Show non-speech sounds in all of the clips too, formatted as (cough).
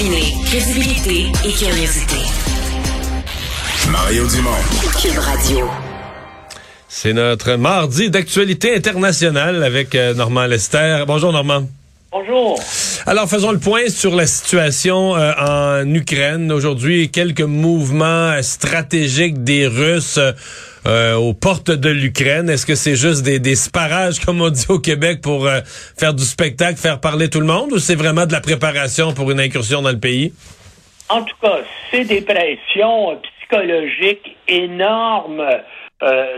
Combiner crédibilité et curiosité. Mario Dumont. Cube Radio. C'est notre mardi d'actualité internationale avec euh, Normand Lester. Bonjour Normand. Bonjour. Alors faisons le point sur la situation euh, en Ukraine. Aujourd'hui, quelques mouvements stratégiques des Russes euh, aux portes de l'Ukraine. Est-ce que c'est juste des, des sparages, (laughs) comme on dit au Québec, pour euh, faire du spectacle, faire parler tout le monde, ou c'est vraiment de la préparation pour une incursion dans le pays? En tout cas, c'est des pressions psychologiques énormes.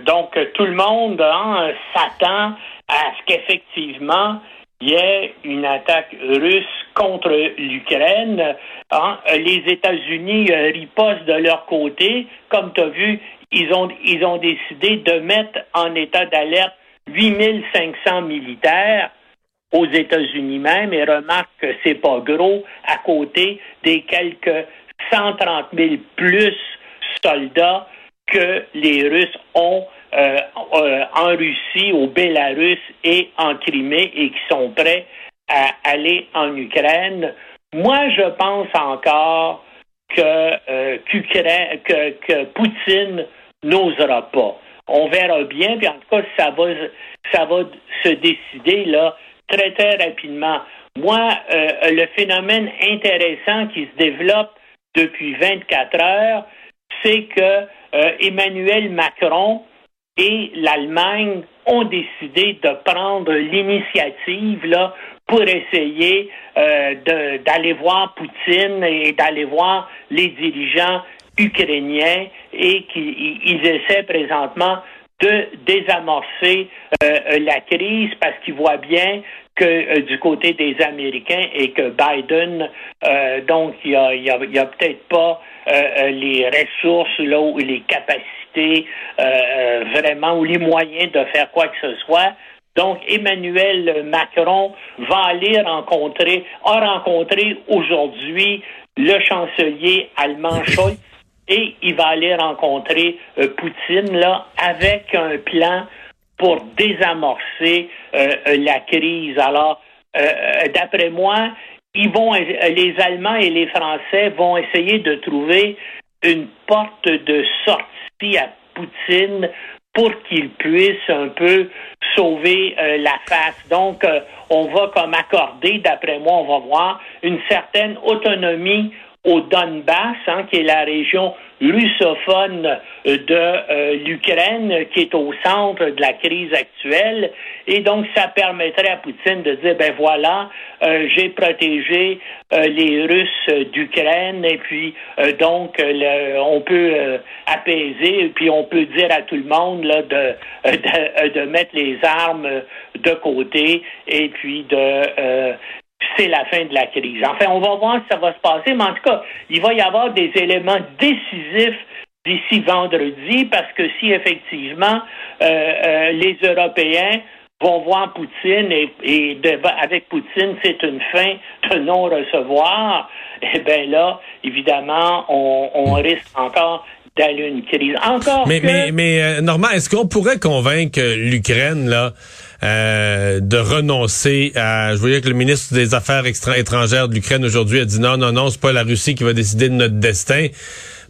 Donc, tout le monde hein, s'attend à ce qu'effectivement, il y ait une attaque russe contre l'Ukraine. Hein. Les États-Unis euh, ripostent de leur côté. Comme tu as vu, ils ont, ils ont décidé de mettre en état d'alerte 8500 militaires aux États-Unis même et remarque que c'est pas gros à côté des quelques 130 000 plus soldats que les Russes ont euh, euh, en Russie, au Bélarus et en Crimée et qui sont prêts à aller en Ukraine. Moi, je pense encore que, euh, que, Poutine n'osera pas. On verra bien, puis en tout cas, ça va, ça va se décider là très très rapidement. Moi, le phénomène intéressant qui se développe depuis 24 heures, c'est que Emmanuel Macron et l'Allemagne ont décidé de prendre l'initiative là pour essayer euh, d'aller voir Poutine et d'aller voir les dirigeants ukrainiens et qu'ils essaient présentement de désamorcer euh, la crise parce qu'ils voient bien que euh, du côté des Américains et que Biden, euh, donc, il a, y a, a peut-être pas les ressources là ou les capacités vraiment ou les moyens de faire quoi que ce soit. Donc, Emmanuel Macron va aller rencontrer, a rencontré aujourd'hui le chancelier allemand Scholz et il va aller rencontrer euh, Poutine là avec un plan pour désamorcer euh, la crise. Alors, euh, d'après moi, ils vont, les Allemands et les Français vont essayer de trouver une porte de sortie à Poutine pour qu'il puisse un peu sauver la face. Donc, on va comme accorder, d'après moi, on va voir une certaine autonomie au Donbass, hein, qui est la région russophone euh, de euh, l'Ukraine, qui est au centre de la crise actuelle. Et donc, ça permettrait à Poutine de dire, ben voilà, euh, j'ai protégé les Russes d'Ukraine, et puis donc, on peut apaiser, et puis on peut dire à tout le monde là, de, de, de mettre les armes de côté, et puis de c'est la fin de la crise. Enfin, on va voir si ça va se passer, mais en tout cas, il va y avoir des éléments décisifs d'ici vendredi, parce que si effectivement euh, euh, les Européens vont voir Poutine et, avec Poutine, c'est une fin de non-recevoir, eh bien là, évidemment, on, risque encore d'aller une crise. Encore mais, mais, mais euh, Normand, est-ce qu'on pourrait convaincre l'Ukraine, là, euh, de renoncer à. Je voyais que le ministre des Affaires étrangères de l'Ukraine aujourd'hui a dit non, non, non, c'est pas la Russie qui va décider de notre destin.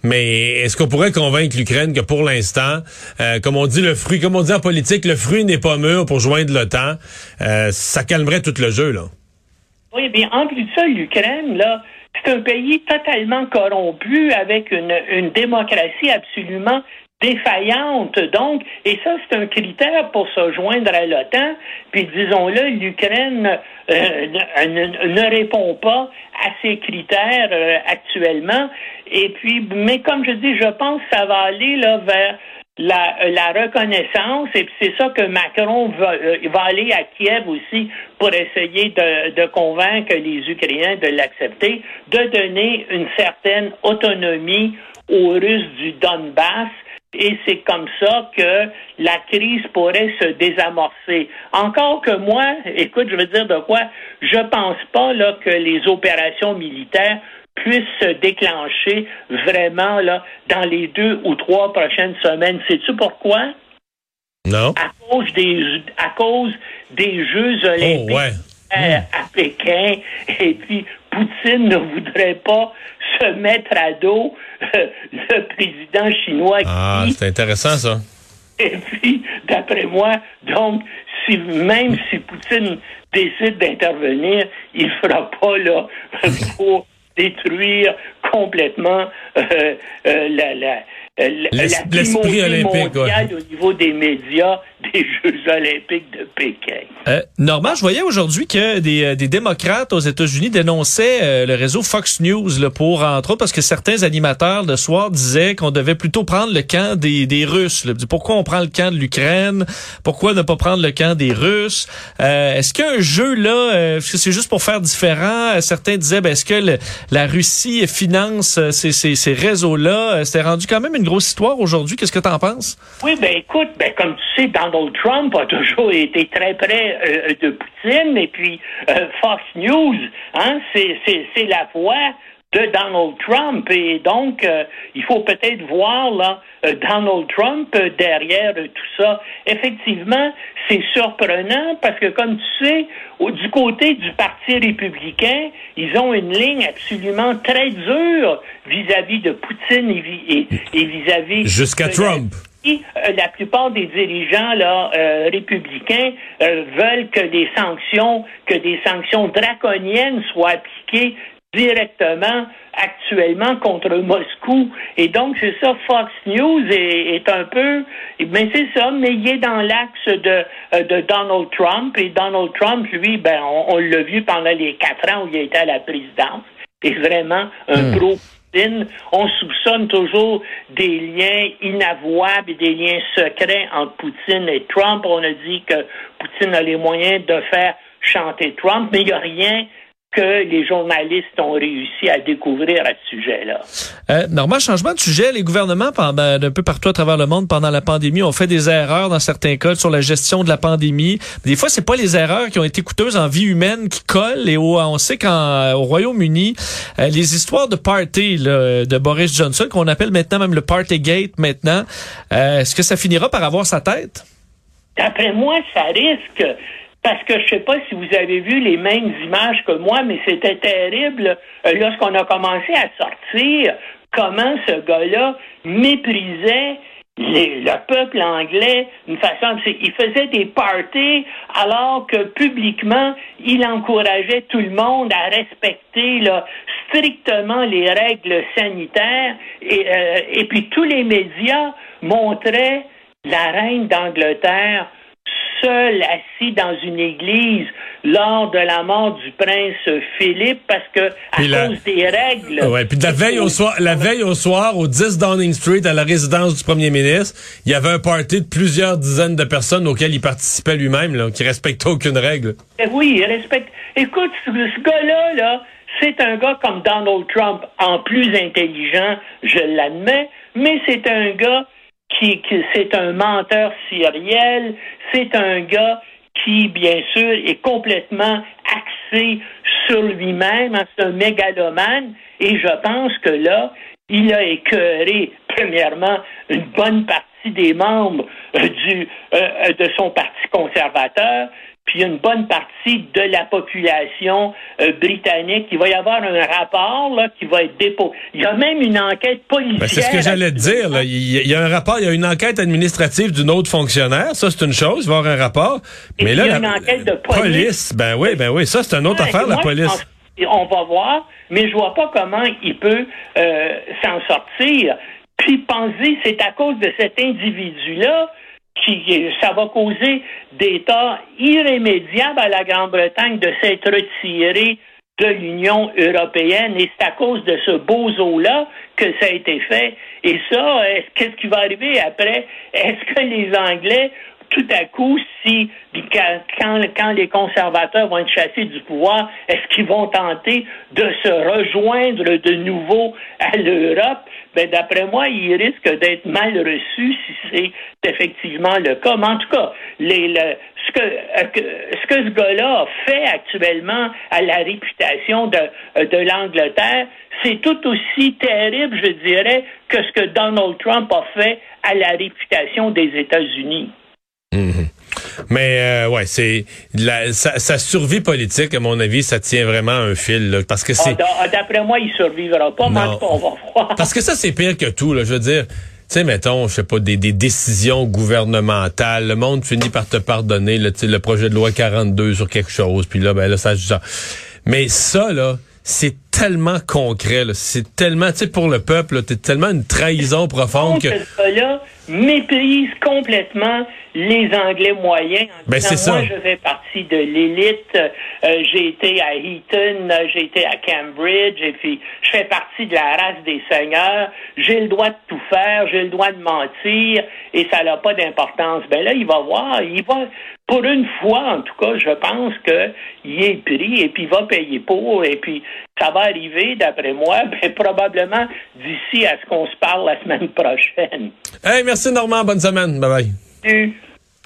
Mais est-ce qu'on pourrait convaincre l'Ukraine que pour l'instant, euh, comme on dit le fruit, comme on dit en politique, le fruit n'est pas mûr pour joindre l'OTAN, euh, ça calmerait tout le jeu, là. Oui, bien, en plus de ça, l'Ukraine, là, c'est un pays totalement corrompu avec une, une démocratie absolument défaillante. Donc, et ça, c'est un critère pour se joindre à l'OTAN. Puis, disons-le, l'Ukraine euh, ne, répond pas à ces critères euh, actuellement. Et puis, mais comme je dis, je pense que ça va aller là vers la, la reconnaissance, et c'est ça que Macron va, euh, va, aller à Kiev aussi pour essayer de, de convaincre les Ukrainiens de l'accepter, de donner une certaine autonomie aux Russes du Donbass et c'est comme ça que la crise pourrait se désamorcer. Encore que moi, écoute, je veux dire de quoi, je pense pas là que les opérations militaires puissent se déclencher vraiment là dans les deux ou trois prochaines semaines. Sais-tu pourquoi? Non. À cause des à cause des Jeux oh, olympiques ouais. à Pékin et puis Poutine ne voudrait pas se mettre à dos euh, le président chinois. Ah, c'est intéressant ça. Et puis, d'après moi, donc, si, même si Poutine décide d'intervenir, il ne fera pas là (laughs) pour détruire complètement euh, euh, la, la, l'esprit olympique mondiale au niveau des médias (laughs) des Jeux olympiques de Pékin. Euh, Normand, je voyais aujourd'hui que des, euh, des, démocrates aux États-Unis dénonçaient euh, le réseau Fox News là, pour, entre autres, parce que certains animateurs de soir disaient qu'on devait plutôt prendre le camp des, des Russes. Là. Pourquoi on prend le camp de l'Ukraine? Pourquoi ne pas prendre le camp des Russes? est-ce qu'un jeu là, est-ce que c'est juste pour faire différent? Certains disaient, ben, est-ce que la Russie finance ces, ces, ces réseaux-là? C'était rendu quand même une grosse histoire aujourd'hui. Qu'est-ce que tu en penses? Oui, ben écoute, ben, comme tu sais, Donald Trump a toujours été très près euh, de Poutine et puis euh, Fox News, hein, c'est la voix de Donald Trump et donc euh, il faut peut-être voir là Donald Trump derrière tout ça. Effectivement, c'est surprenant parce que comme tu sais, du côté du Parti républicain, ils ont une ligne absolument très dure vis-à-vis de Poutine et vis-à-vis jusqu'à Trump. Euh, la plupart des dirigeants là, euh, républicains euh, veulent que des sanctions, que des sanctions draconiennes soient appliquées directement actuellement contre Moscou. Et donc, c'est ça, Fox News est, un peu, mais c'est ça, mais il est dans l'axe de, de Donald Trump. Et Donald Trump, lui, ben, on, l'a vu pendant les quatre ans où il était à la présidence, est vraiment un hmm. On soupçonne toujours des liens inavouables et des liens secrets entre Poutine et Trump. On a dit que Poutine a les moyens de faire chanter Trump, mais il n'y a rien que les journalistes ont réussi à découvrir à ce sujet-là. Euh, Normand, changement de sujet, les gouvernements pendant, d'un peu partout à travers le monde pendant la pandémie ont fait des erreurs dans certains cas sur la gestion de la pandémie. Des fois, c'est pas les erreurs qui ont été coûteuses en vie humaine qui collent. Et on sait qu'au Royaume-Uni, euh, les histoires de party de Boris Johnson, qu'on appelle maintenant même le Partygate maintenant, euh, est-ce que ça finira par avoir sa tête? D'après moi, ça risque. Parce que je sais pas si vous avez vu les mêmes images que moi, mais c'était terrible euh, lorsqu'on a commencé à sortir comment ce gars-là méprisait le peuple anglais d'une façon. Il faisait des parties alors que publiquement, il encourageait tout le monde à respecter là, strictement les règles sanitaires. Et, euh, et puis tous les médias montraient la reine d'Angleterre seul assis dans une église lors de la mort du prince Philippe parce que à cause des règles. Ouais, puis la veille au soir, la veille au soir au 10 Downing Street à la résidence du premier ministre, il y avait un party de plusieurs dizaines de personnes auxquelles il participait lui-même qui respectait aucune règle. Eh oui, il respecte. Écoute, ce, gars-là là, c'est un gars comme Donald Trump en plus intelligent, je l'admets, mais c'est un gars qui, c'est un menteur sériel, c'est un gars qui, bien sûr, est complètement axé sur lui-même, hein, c'est un mégalomane, et je pense que là, il a écœuré, premièrement, une bonne partie des membres euh, du, euh, de son parti conservateur, puis une bonne partie de la population euh, britannique. Il va y avoir un rapport là, qui va être déposé. Il y a même une enquête policière. Ben, c'est ce que j'allais te dire. Là. Il, y a un rapport, il y a une enquête administrative d'une autre fonctionnaire. Ça, c'est une chose, il va y avoir un rapport. Mais là, il y a une enquête de police. Ben oui, ben oui. Ça, c'est une autre affaire, la police. On va voir, mais je vois pas comment il peut euh, s'en sortir. Puis pensez, c'est à cause de cet individu-là qui, ça va causer des torts irrémédiables à la Grande-Bretagne de s'être retirée de l'Union européenne et c'est à cause de ce bozo-là que ça a été fait. Et ça, qu'est-ce qui va arriver après? Est-ce que les Anglais tout à coup, si quand, quand, les conservateurs vont être chassés du pouvoir, est-ce qu'ils vont tenter de se rejoindre de nouveau à l'Europe? Ben, d'après moi, ils risquent d'être mal reçus si c'est effectivement le cas. Mais en tout cas, les, ce, que, ce que ce gars-là a fait actuellement à la réputation de, de l'Angleterre, c'est tout aussi terrible, je dirais, que ce que Donald Trump a fait à la réputation des États-Unis. Mm-hmm. Mais euh, ouais, c'est la, sa, sa, survie politique, à mon avis, ça tient vraiment un fil. Là, parce que c'est. Ah, D'après moi, il survivra pas. Non. on va voir. (laughs) Parce que ça, c'est pire que tout. Là, je veux dire. Tu sais, mettons, je sais pas, des, des, décisions gouvernementales. Le monde finit par te pardonner là, le projet de loi 42 sur quelque chose. Puis là, ben là, ça, genre. Mais ça, là, c'est tellement concret, c'est tellement, tu sais, pour le peuple, c'est tellement une trahison profonde que... Là méprise complètement les Anglais moyens. En ben, ça. Moi, je fais partie de l'élite. Euh, j'ai été à Eton, j'ai été à Cambridge, et puis je fais partie de la race des seigneurs. J'ai le droit de tout faire, j'ai le droit de mentir, et ça n'a pas d'importance. Ben là, il va voir, il va, pour une fois, en tout cas, je pense qu'il est pris, et puis il va payer pour, et puis ça va arriver, d'après moi, (laughs) ben, probablement d'ici à ce qu'on se parle la semaine prochaine. Hey, merci Normand, bonne semaine. Bye bye. Salut.